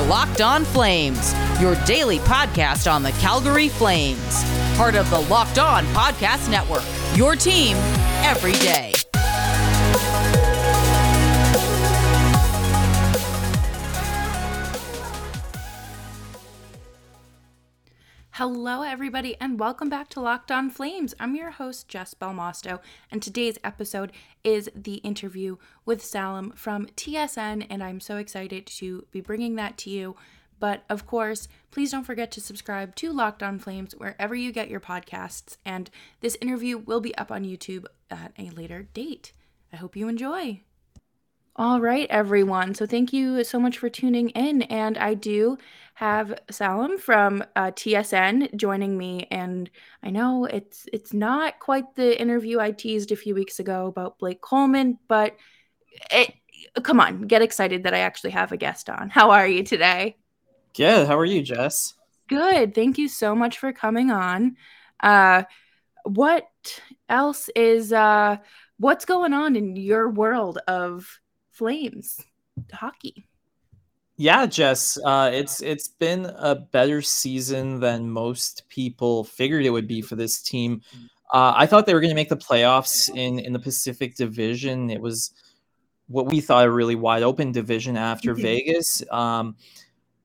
are Locked On Flames, your daily podcast on the Calgary Flames. Part of the Locked On Podcast Network, your team every day. Hello, everybody, and welcome back to Locked On Flames. I'm your host, Jess Belmosto, and today's episode is the interview with Salim from TSN, and I'm so excited to be bringing that to you. But of course, please don't forget to subscribe to Locked On Flames wherever you get your podcasts, and this interview will be up on YouTube at a later date. I hope you enjoy. All right, everyone. So thank you so much for tuning in. And I do have Salim from uh, TSN joining me. And I know it's it's not quite the interview I teased a few weeks ago about Blake Coleman, but it, come on, get excited that I actually have a guest on. How are you today? Good. How are you, Jess? Good. Thank you so much for coming on. Uh, what else is uh, what's going on in your world of Flames hockey. Yeah, Jess, uh, it's it's been a better season than most people figured it would be for this team. Uh, I thought they were going to make the playoffs in in the Pacific Division. It was what we thought a really wide open division after mm-hmm. Vegas. Um,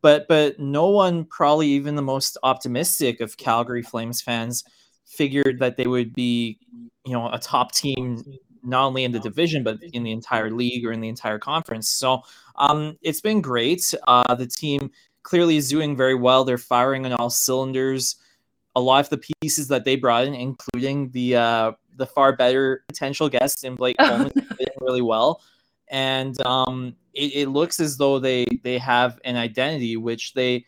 but but no one, probably even the most optimistic of Calgary Flames fans, figured that they would be, you know, a top team not only in the division but in the entire league or in the entire conference. So um, it's been great. Uh, the team clearly is doing very well. They're firing on all cylinders. A lot of the pieces that they brought in, including the uh, the far better potential guest in Blake Coleman, really well. And um, it, it looks as though they they have an identity which they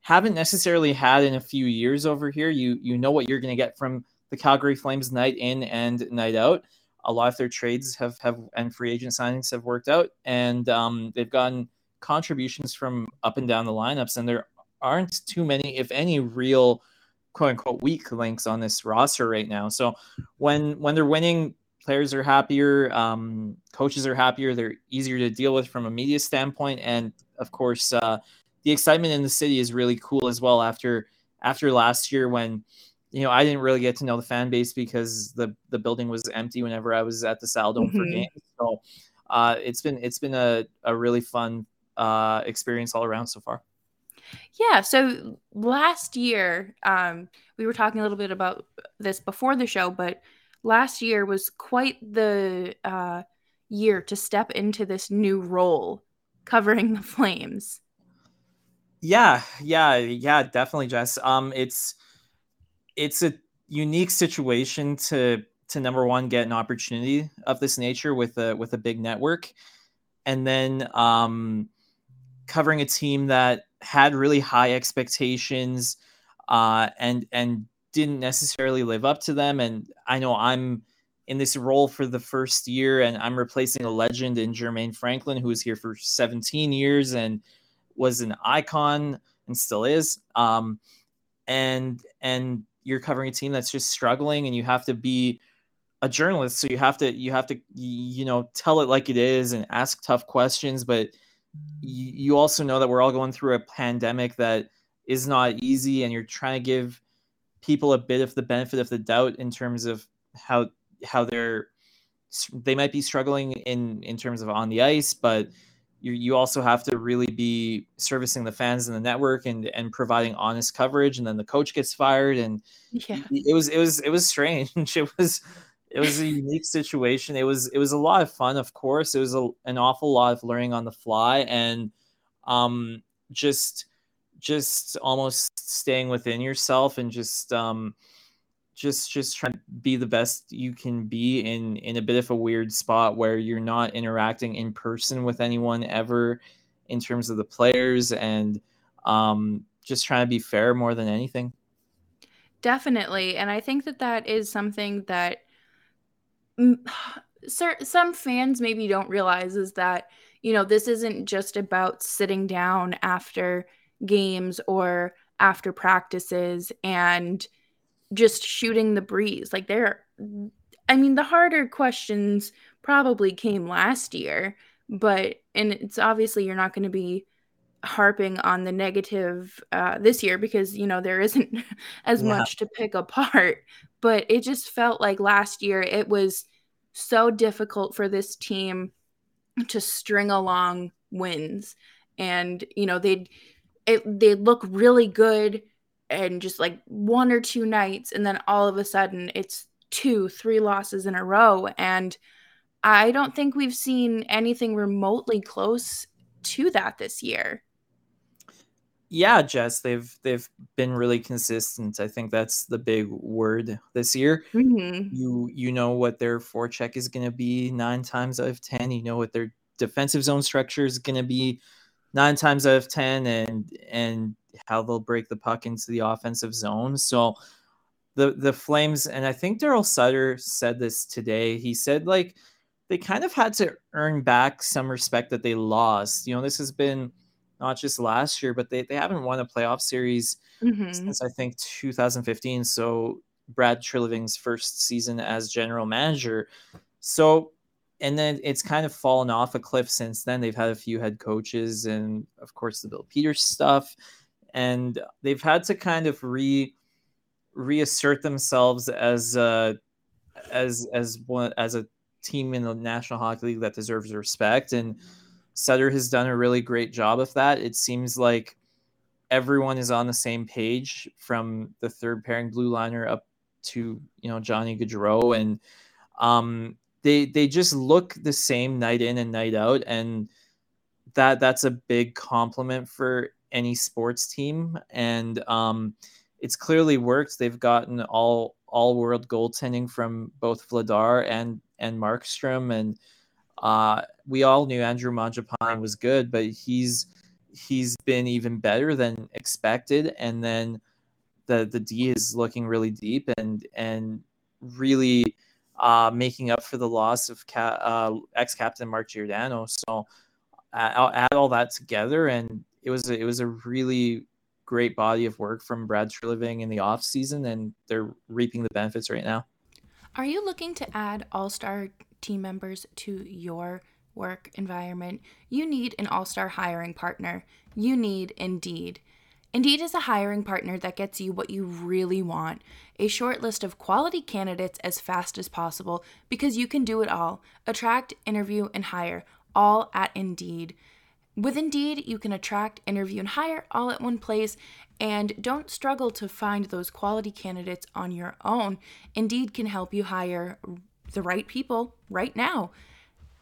haven't necessarily had in a few years over here. You you know what you're going to get from the Calgary Flames night in and night out a lot of their trades have have and free agent signings have worked out, and um, they've gotten contributions from up and down the lineups, and there aren't too many, if any, real quote unquote weak links on this roster right now. So when when they're winning, players are happier, um, coaches are happier, they're easier to deal with from a media standpoint, and of course, uh, the excitement in the city is really cool as well. After after last year when you know, I didn't really get to know the fan base because the the building was empty whenever I was at the Saddledome mm-hmm. for games. So uh, it's been it's been a, a really fun uh, experience all around so far. Yeah. So last year, um, we were talking a little bit about this before the show, but last year was quite the uh, year to step into this new role covering the Flames. Yeah, yeah, yeah, definitely, Jess. Um, it's it's a unique situation to to number one get an opportunity of this nature with a with a big network, and then um, covering a team that had really high expectations uh, and and didn't necessarily live up to them. And I know I'm in this role for the first year, and I'm replacing a legend in Jermaine Franklin, who was here for 17 years and was an icon and still is. Um, and and you're covering a team that's just struggling and you have to be a journalist. So you have to you have to you know tell it like it is and ask tough questions. But you also know that we're all going through a pandemic that is not easy and you're trying to give people a bit of the benefit of the doubt in terms of how how they're they might be struggling in in terms of on the ice but you you also have to really be servicing the fans and the network and and providing honest coverage and then the coach gets fired and yeah. it was it was it was strange. It was it was a unique situation. It was it was a lot of fun of course. It was a, an awful lot of learning on the fly and um just just almost staying within yourself and just um just just trying to be the best you can be in in a bit of a weird spot where you're not interacting in person with anyone ever in terms of the players and um, just trying to be fair more than anything. Definitely. And i think that that is something that some fans maybe don't realize is that you know this isn't just about sitting down after games or after practices and just shooting the breeze. Like there I mean the harder questions probably came last year, but and it's obviously you're not going to be harping on the negative uh, this year because you know there isn't as yeah. much to pick apart but it just felt like last year it was so difficult for this team to string along wins and you know they'd it, they look really good and just like one or two nights and then all of a sudden it's two three losses in a row and i don't think we've seen anything remotely close to that this year yeah, Jess, they've they've been really consistent. I think that's the big word this year. Mm-hmm. You you know what their forecheck is going to be nine times out of ten. You know what their defensive zone structure is going to be nine times out of ten, and and how they'll break the puck into the offensive zone. So the the Flames, and I think Daryl Sutter said this today. He said like they kind of had to earn back some respect that they lost. You know, this has been not just last year, but they, they haven't won a playoff series mm-hmm. since I think 2015. So Brad Treliving's first season as general manager. So, and then it's kind of fallen off a cliff since then. They've had a few head coaches and, of course, the Bill Peters stuff. And they've had to kind of re reassert themselves as a, as as one as a team in the National Hockey League that deserves respect. And Sutter has done a really great job of that. It seems like everyone is on the same page from the third pairing blue liner up to you know Johnny Gaudreau and um, they they just look the same night in and night out and that that's a big compliment for any sports team and um, it's clearly worked. They've gotten all all world goaltending from both Vladar and and Markstrom and uh, we all knew Andrew Mangiapane was good, but he's he's been even better than expected. And then the the D is looking really deep and and really uh, making up for the loss of ca- uh, ex captain Mark Giordano. So I'll add all that together, and it was a, it was a really great body of work from Brad Treliving in the off season, and they're reaping the benefits right now. Are you looking to add all star team members to your work environment, you need an all star hiring partner. You need Indeed. Indeed is a hiring partner that gets you what you really want a short list of quality candidates as fast as possible because you can do it all attract, interview, and hire, all at Indeed. With Indeed, you can attract, interview, and hire all at one place and don't struggle to find those quality candidates on your own. Indeed can help you hire the right people right now.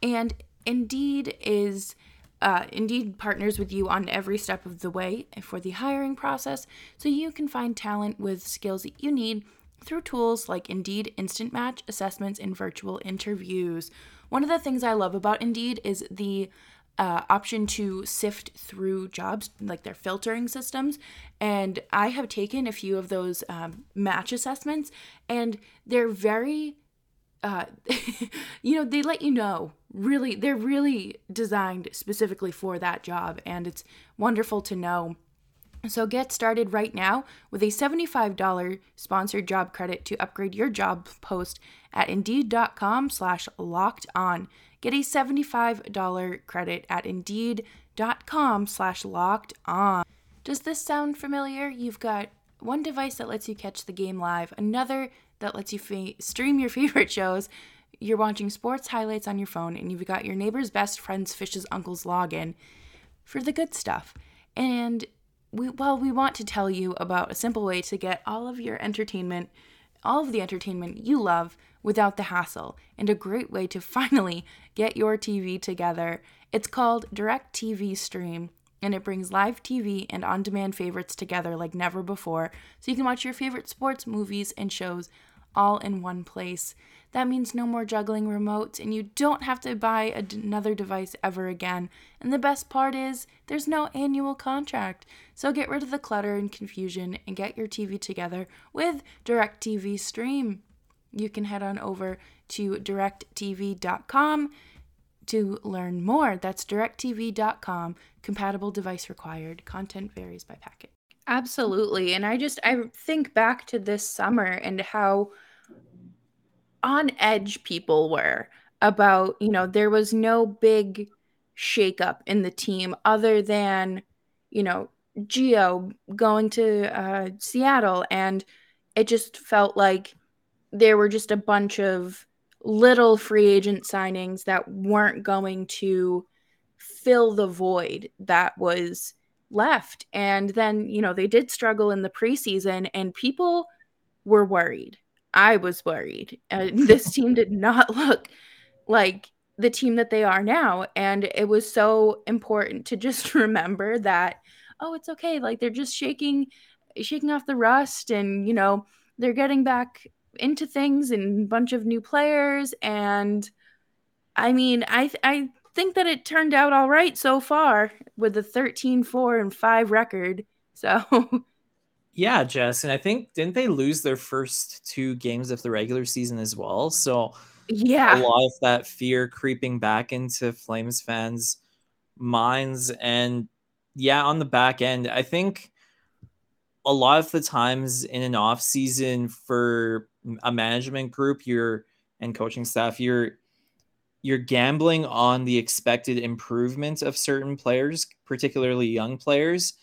And Indeed is uh, Indeed partners with you on every step of the way for the hiring process so you can find talent with skills that you need through tools like Indeed Instant Match assessments and virtual interviews. One of the things I love about Indeed is the uh, option to sift through jobs, like their filtering systems. And I have taken a few of those um, match assessments, and they're very uh, you know, they let you know really, they're really designed specifically for that job, and it's wonderful to know. So get started right now with a $75 sponsored job credit to upgrade your job post at indeed.com slash locked on. Get a $75 credit at indeed.com slash locked on. Does this sound familiar? You've got one device that lets you catch the game live, another that lets you stream your favorite shows. You're watching sports highlights on your phone, and you've got your neighbor's best friend's fish's uncle's login for the good stuff. And we, well, we want to tell you about a simple way to get all of your entertainment, all of the entertainment you love without the hassle, and a great way to finally get your TV together. It's called DirecTV Stream and it brings live TV and on demand favorites together like never before, so you can watch your favorite sports, movies, and shows all in one place. That means no more juggling remotes, and you don't have to buy another device ever again. And the best part is, there's no annual contract. So get rid of the clutter and confusion and get your TV together with DirecTV Stream. You can head on over to directv.com to learn more. That's directv.com. Compatible device required. Content varies by packet. Absolutely. And I just I think back to this summer and how on edge people were about, you know, there was no big shakeup in the team other than you know, Geo going to uh, Seattle, and it just felt like there were just a bunch of little free agent signings that weren't going to fill the void that was left. And then, you know, they did struggle in the preseason, and people were worried. I was worried. Uh, this team did not look like the team that they are now. And it was so important to just remember that, oh, it's okay. Like they're just shaking, shaking off the rust and, you know, they're getting back into things and a bunch of new players. And I mean, I, I think that it turned out all right so far with a 13 4 and 5 record. So Yeah, Jess, and I think didn't they lose their first two games of the regular season as well? So yeah, a lot of that fear creeping back into Flames fans' minds, and yeah, on the back end, I think a lot of the times in an off season for a management group, you're and coaching staff, you're you're gambling on the expected improvement of certain players, particularly young players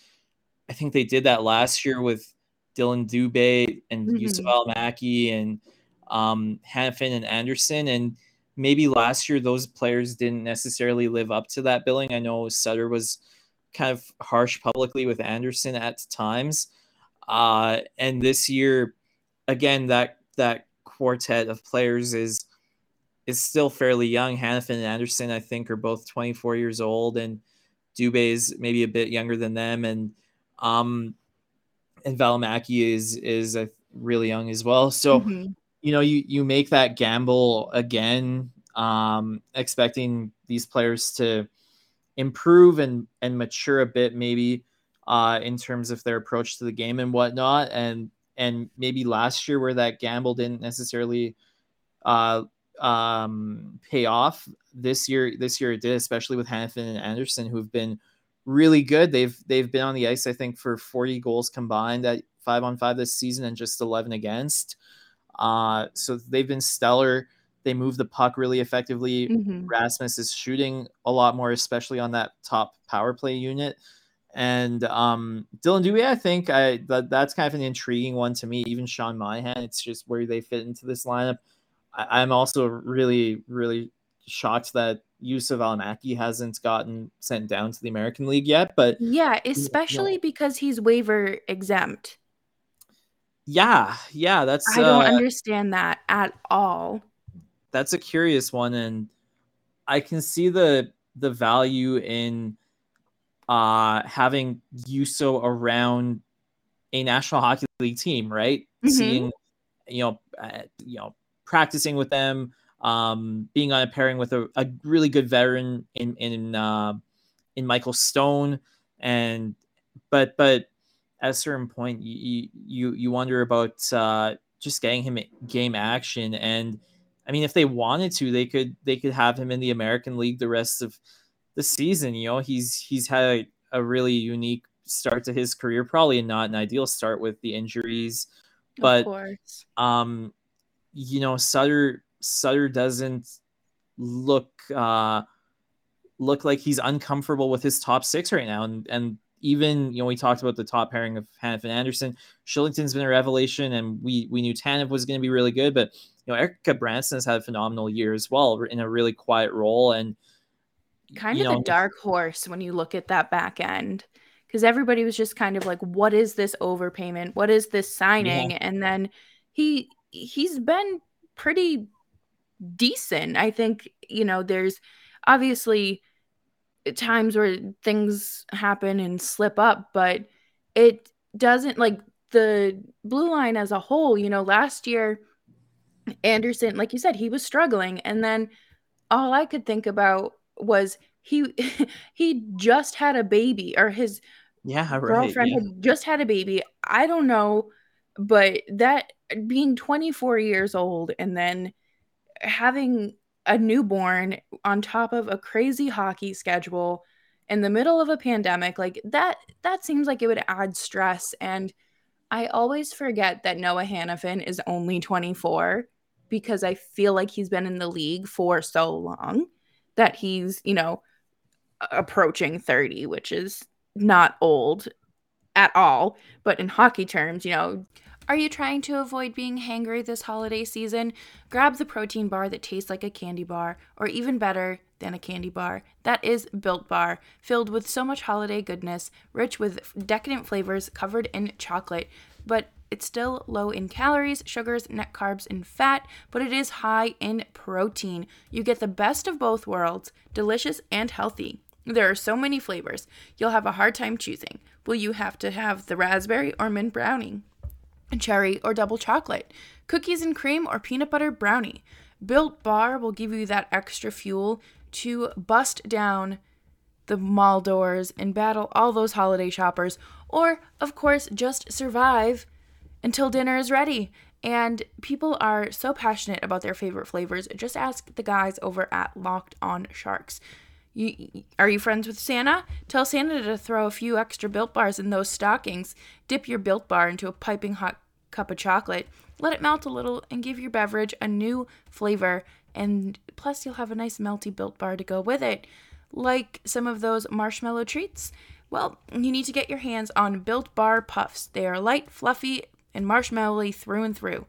I think they did that last year with Dylan Dubé and mm-hmm. Juuso Valimaki and um, Hanifin and Anderson. And maybe last year those players didn't necessarily live up to that billing. I know Sutter was kind of harsh publicly with Anderson at times. Uh, and this year, again, that that quartet of players is is still fairly young. Hanifin and Anderson, I think, are both 24 years old, and Dubé is maybe a bit younger than them. And um, and Valimaki is is uh, really young as well. So mm-hmm. you know you you make that gamble again, um, expecting these players to improve and and mature a bit, maybe uh, in terms of their approach to the game and whatnot. And and maybe last year where that gamble didn't necessarily uh, um, pay off. This year, this year it did, especially with Hanifin and Anderson, who've been really good. They've they've been on the ice, I think, for 40 goals combined at five on five this season and just 11 against. Uh, so they've been stellar. They move the puck really effectively. Mm-hmm. Rasmus is shooting a lot more, especially on that top power play unit. And um, Dylan Dubé, I think I that, that's kind of an intriguing one to me. Even Sean Monahan, it's just where they fit into this lineup. I, I'm also really, really shocked that Juuso Valimaki hasn't gotten sent down to the American League yet. But yeah, especially you know, because he's waiver exempt. Yeah, yeah, that's I don't uh, understand that at all. That's a curious one, and I can see the the value in uh having Juuso around a National Hockey League team, right? Mm-hmm. Seeing, you know, uh, you know, practicing with them, um, being on a pairing with a, a really good veteran in in uh, in Michael Stone, and but but at a certain point you you you wonder about uh, just getting him game action and I mean if they wanted to they could they could have him in the American League the rest of the season you know he's he's had a, a really unique start to his career probably not an ideal start with the injuries but um you know Sutter Sutter doesn't look uh, look like he's uncomfortable with his top six right now, and and even you know we talked about the top pairing of Hanifin and Anderson. Kylington's been a revelation, and we we knew Tanev was going to be really good, but you know Erik Gudbranson has had a phenomenal year as well in a really quiet role. And kind of know, a dark horse when you look at that back end because everybody was just kind of like, what is this overpayment? What is this signing? Yeah. And then he he's been pretty decent. I think, you know, there's obviously times where things happen and slip up, but it doesn't like the blue line as a whole, you know, last year Anderson, like you said, he was struggling and then all I could think about was he he just had a baby or his yeah, right, girlfriend yeah. had just had a baby. I don't know, but that being 24 years old and then having a newborn on top of a crazy hockey schedule in the middle of a pandemic like that that seems like it would add stress and i always forget that noah hanifin is only 24 because i feel like he's been in the league for so long that he's you know approaching 30 which is not old at all, but in hockey terms, you know, are you trying to avoid being hangry this holiday season? Grab the protein bar that tastes like a candy bar, or even better than a candy bar. That is Built Bar, filled with so much holiday goodness, rich with decadent flavors covered in chocolate, but it's still low in calories, sugars, net carbs, and fat, but it is high in protein. You get the best of both worlds, delicious and healthy. There are so many flavors, you'll have a hard time choosing. Will you have to have the raspberry or mint brownie? cherry, or double chocolate, cookies and cream, or peanut butter brownie. Built Bar will give you that extra fuel to bust down the mall doors and battle all those holiday shoppers, or, of course, just survive until dinner is ready. And people are so passionate about their favorite flavors. Just ask the guys over at Locked On Sharks. You, are you friends with Santa? Tell Santa to throw a few extra built bars in those stockings. Dip your built bar into a piping hot cup of chocolate, let it melt a little, and give your beverage a new flavor. And plus, you'll have a nice melty built bar to go with it. Like some of those marshmallow treats? Well, you need to get your hands on Built Bar Puffs. They are light, fluffy, and marshmallowy through and through.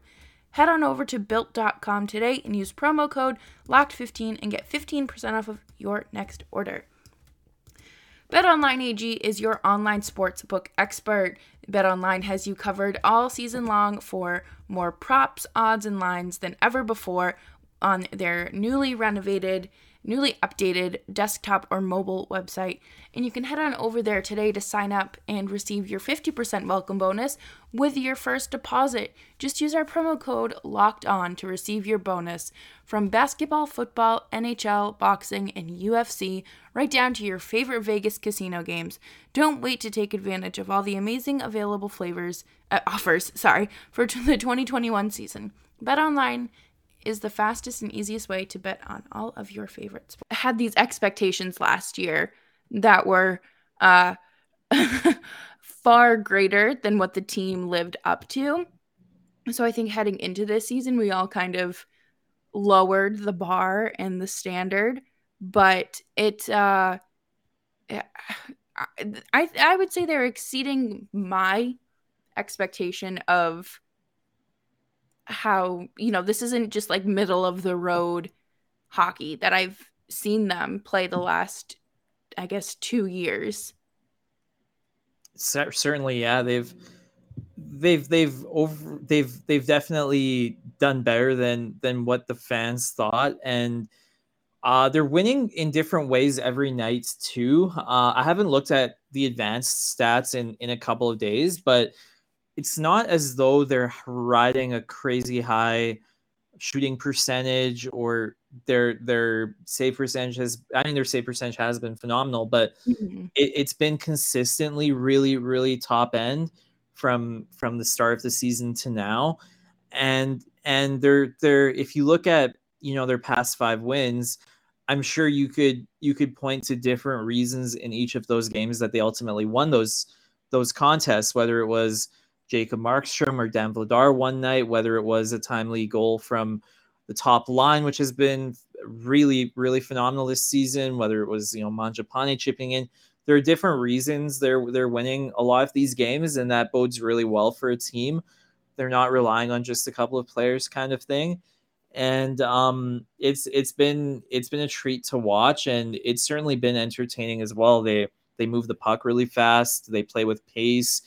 Head on over to built.com today and use promo code LOCKED15 and get 15% off of your next order. BetOnline AG is your online sportsbook expert. BetOnline has you covered all season long for more props, odds, and lines than ever before on their newly renovated newly updated desktop or mobile website. And you can head on over there today to sign up and receive your 50% welcome bonus with your first deposit. Just use our promo code LOCKED ON to receive your bonus from basketball, football, NHL, boxing, and UFC, right down to your favorite Vegas casino games. Don't wait to take advantage of all the amazing available flavors uh, offers, sorry, for the 2021 season. Bet online is the fastest and easiest way to bet on all of your favorites. I had these expectations last year that were uh, far greater than what the team lived up to. So I think heading into this season, we all kind of lowered the bar and the standard, but it, uh, I, I would say they're exceeding my expectation of how you know this isn't just like middle of the road hockey that I've seen them play the last I guess 2 years. Certainly yeah, they've they've they've over they've they've definitely done better than than what the fans thought and uh, they're winning in different ways every night too. Uh, I haven't looked at the advanced stats in in a couple of days, but it's not as though they're riding a crazy high shooting percentage or their their save percentage has I mean their save percentage has been phenomenal, but mm-hmm. it, has been consistently really, really top end from from the start of the season to now. And and they're they're if you look at you know their past five wins, I'm sure you could you could point to different reasons in each of those games that they ultimately won those those contests, whether it was Jacob Markstrom or Dan Vladar one night, whether it was a timely goal from the top line, which has been really, really phenomenal this season, whether it was, you know, Mangiapane chipping in. There are different reasons they're they're winning a lot of these games, and that bodes really well for a team. They're not relying on just a couple of players kind of thing. And um, it's it's been it's been a treat to watch, and it's certainly been entertaining as well. They they move the puck really fast. They play with pace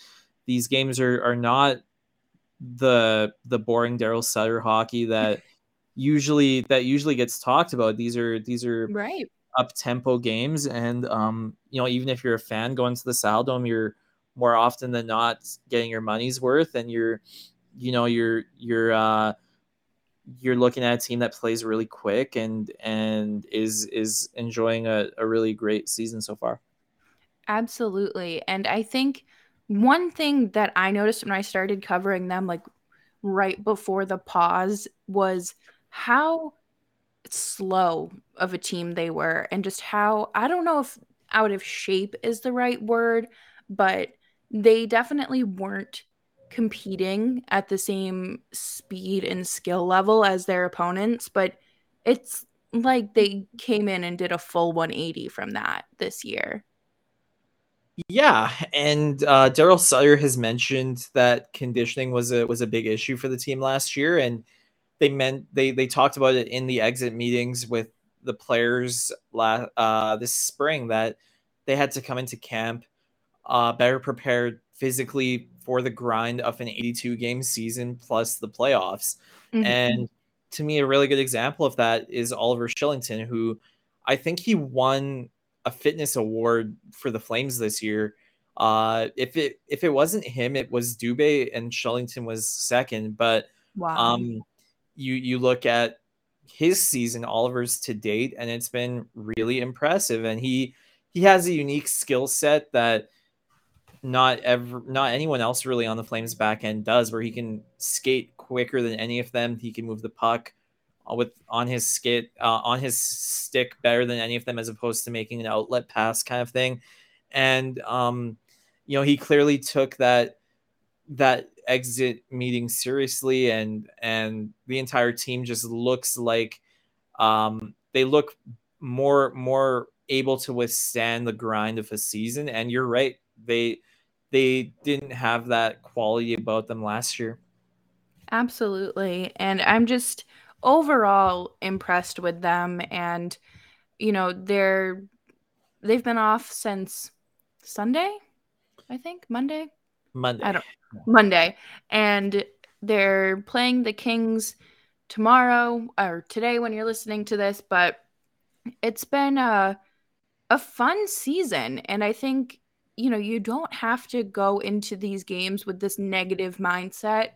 these games are are not the the boring Daryl Sutter hockey that usually that usually gets talked about. These are these are right up tempo games, and um, you know even if you're a fan going to the Saddledome, you're more often than not getting your money's worth, and you're you know you're you're uh, you're looking at a team that plays really quick and and is is enjoying a, a really great season so far. Absolutely, and I think one thing that I noticed when I started covering them, like right before the pause, was how slow of a team they were and just how I don't know if out of shape is the right word, but they definitely weren't competing at the same speed and skill level as their opponents, but it's like they came in and did a full 180 from that this year. Yeah, and uh, Daryl Sutter has mentioned that conditioning was a was a big issue for the team last year, and they meant they they talked about it in the exit meetings with the players la- uh, this spring that they had to come into camp uh, better prepared physically for the grind of an 82 game season plus the playoffs. Mm-hmm. And to me, a really good example of that is Oliver Kylington, who I think he won a fitness award for the Flames this year. Uh, if it if it wasn't him, it was Dubé and Kylington was second. But wow. um, you you look at his season, Oliver's to date, and it's been really impressive. And he he has a unique skill set that not ever not anyone else really on the Flames back end does, where he can skate quicker than any of them. He can move the puck with on his skate uh, on his stick better than any of them, as opposed to making an outlet pass kind of thing. And um, you know, he clearly took that that exit meeting seriously, and and the entire team just looks like um, they look more more able to withstand the grind of a season. And you're right, they they didn't have that quality about them last year. Absolutely. And I'm just overall impressed with them and you know, they're they've been off since Sunday, I think, Monday. Monday. I don't Monday. And they're playing the Kings tomorrow or today when you're listening to this, but it's been a a fun season and I think you know, you don't have to go into these games with this negative mindset.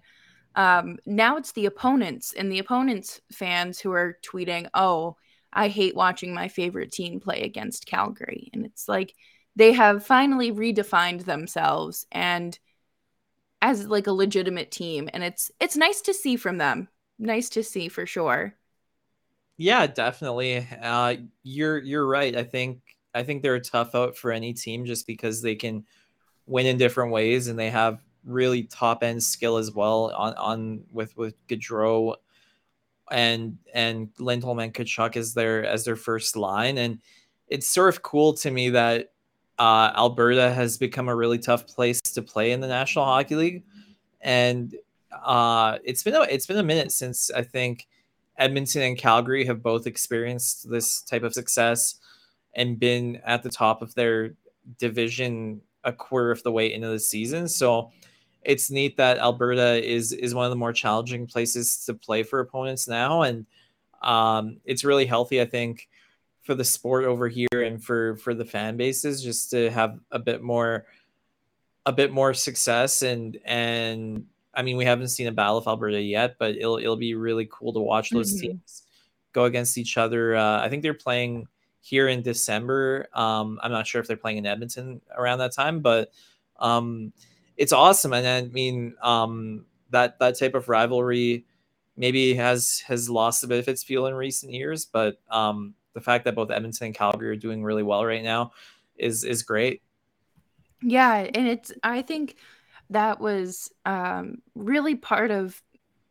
Um, now it's the opponents and the opponents fans who are tweeting, "Oh, I hate watching my favorite team play against Calgary," and it's like they have finally redefined themselves and as like a legitimate team, and it's it's nice to see from them. Nice to see for sure. Yeah, definitely. Uh, you're you're right. I think I think they're a tough out for any team just because they can win in different ways and they have really top end skill as well on, on with with Gaudreau and and Lindholm and Tkachuk as their as their first line and it's sort of cool to me that uh, Alberta has become a really tough place to play in the National Hockey League and uh, it's been a, it's been a minute since I think Edmonton and Calgary have both experienced this type of success and been at the top of their division a quarter of the way into the season. So it's neat that Alberta is is one of the more challenging places to play for opponents now, and um, it's really healthy, I think, for the sport over here and for for the fan bases just to have a bit more a bit more success and and I mean we haven't seen a battle of Alberta yet, but it'll it'll be really cool to watch those mm-hmm. teams go against each other. Uh, I think they're playing here in December. Um, I'm not sure if they're playing in Edmonton around that time, but um, it's awesome. And I mean, um, that that type of rivalry maybe has has lost a bit of its feel in recent years, but um, the fact that both Edmonton and Calgary are doing really well right now is is great. Yeah, and it's I think that was um, really part of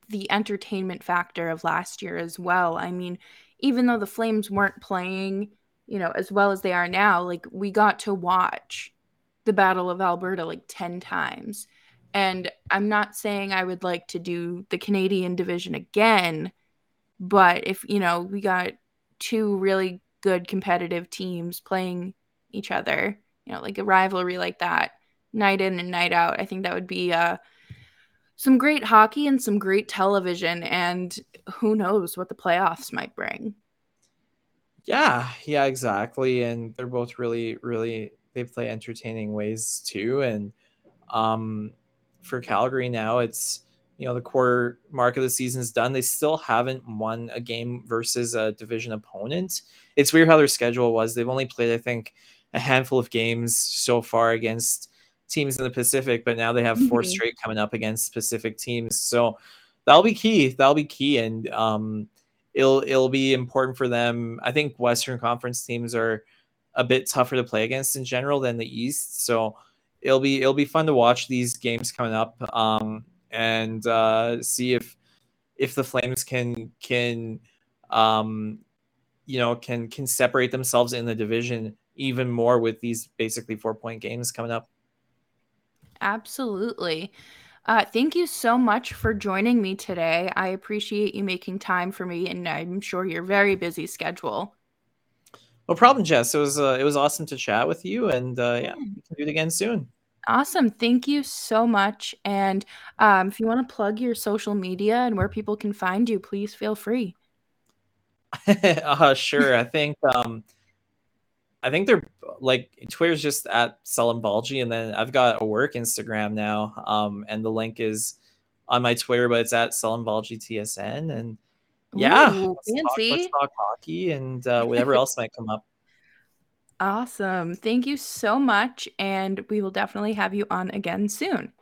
the entertainment factor of last year as well. I mean, even though the Flames weren't playing you know, as well as they are now, like we got to watch the Battle of Alberta like 10 times. And I'm not saying I would like to do the Canadian division again, but if, you know, we got two really good competitive teams playing each other, you know, like a rivalry like that, night in and night out, I think that would be uh some great hockey and some great television and who knows what the playoffs might bring. Yeah, yeah, exactly. And they're both really, really they play entertaining ways too. And um for Calgary now, it's you know the quarter mark of the season is done. They still haven't won a game versus a division opponent. It's weird how their schedule was. They've only played, I think, a handful of games so far against teams in the Pacific, but now they have 4 mm-hmm. straight coming up against Pacific teams. So that'll be key. That'll be key. And um, it'll it'll be important for them. I think Western Conference teams are a bit tougher to play against in general than the East, so it'll be it'll be fun to watch these games coming up um, and uh, see if if the Flames can can um, you know can can separate themselves in the division even more with these basically four point games coming up. Absolutely. Uh, thank you so much for joining me today. I appreciate you making time for me, and I'm sure you're very busy schedule. No problem, Jess. It was uh, it was awesome to chat with you, and uh, yeah, we can do it again soon. Awesome. Thank you so much. And um, if you want to plug your social media and where people can find you, please feel free. uh, sure. I think um, I think they're like Twitter's just at Salim Valji, and then I've got a work Instagram now, um, and the link is on my Twitter, but it's at Salim Valji TSN, and yeah, Ooh, let's, talk, let's talk hockey and uh, whatever else might come up. Awesome. Thank you so much. And we will definitely have you on again soon.